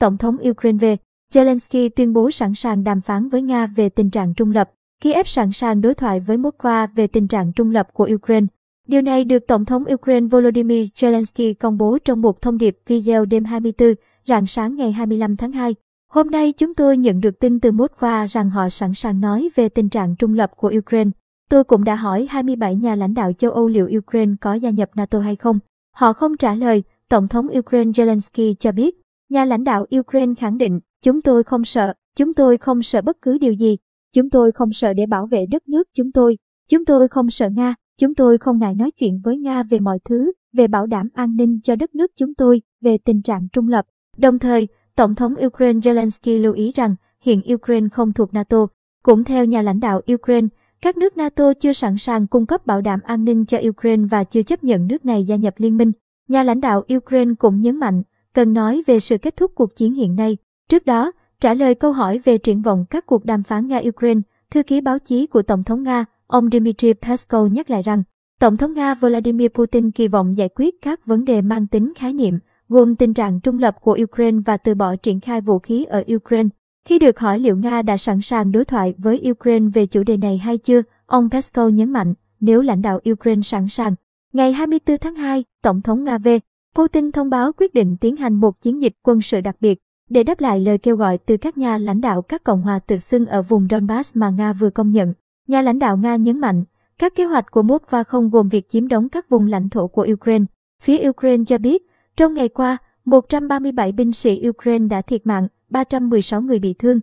Tổng thống Ukraine về. Zelensky tuyên bố sẵn sàng đàm phán với Nga về tình trạng trung lập. Kiev sẵn sàng đối thoại với Moscow về tình trạng trung lập của Ukraine. Điều này được Tổng thống Ukraine Volodymyr Zelensky công bố trong một thông điệp video đêm 24, rạng sáng ngày 25 tháng 2. Hôm nay chúng tôi nhận được tin từ Moscow rằng họ sẵn sàng nói về tình trạng trung lập của Ukraine. Tôi cũng đã hỏi 27 nhà lãnh đạo châu Âu liệu Ukraine có gia nhập NATO hay không. Họ không trả lời, Tổng thống Ukraine Zelensky cho biết. Nhà lãnh đạo Ukraine khẳng định, chúng tôi không sợ, chúng tôi không sợ bất cứ điều gì. Chúng tôi không sợ để bảo vệ đất nước chúng tôi. Chúng tôi không sợ Nga, chúng tôi không ngại nói chuyện với Nga về mọi thứ, về bảo đảm an ninh cho đất nước chúng tôi, về tình trạng trung lập. Đồng thời, Tổng thống Ukraine Zelensky lưu ý rằng hiện Ukraine không thuộc NATO. Cũng theo nhà lãnh đạo Ukraine, các nước NATO chưa sẵn sàng cung cấp bảo đảm an ninh cho Ukraine và chưa chấp nhận nước này gia nhập liên minh. Nhà lãnh đạo Ukraine cũng nhấn mạnh, cần nói về sự kết thúc cuộc chiến hiện nay. Trước đó, trả lời câu hỏi về triển vọng các cuộc đàm phán Nga-Ukraine, thư ký báo chí của Tổng thống Nga, ông Dmitry Peskov nhắc lại rằng, Tổng thống Nga Vladimir Putin kỳ vọng giải quyết các vấn đề mang tính khái niệm, gồm tình trạng trung lập của Ukraine và từ bỏ triển khai vũ khí ở Ukraine. Khi được hỏi liệu Nga đã sẵn sàng đối thoại với Ukraine về chủ đề này hay chưa, ông Peskov nhấn mạnh, nếu lãnh đạo Ukraine sẵn sàng. Ngày 24 tháng 2, Tổng thống Nga V. Putin thông báo quyết định tiến hành một chiến dịch quân sự đặc biệt để đáp lại lời kêu gọi từ các nhà lãnh đạo các cộng hòa tự xưng ở vùng Donbass mà Nga vừa công nhận. Nhà lãnh đạo Nga nhấn mạnh, các kế hoạch của Moscow không gồm việc chiếm đóng các vùng lãnh thổ của Ukraine. Phía Ukraine cho biết, trong ngày qua, 137 binh sĩ Ukraine đã thiệt mạng, 316 người bị thương.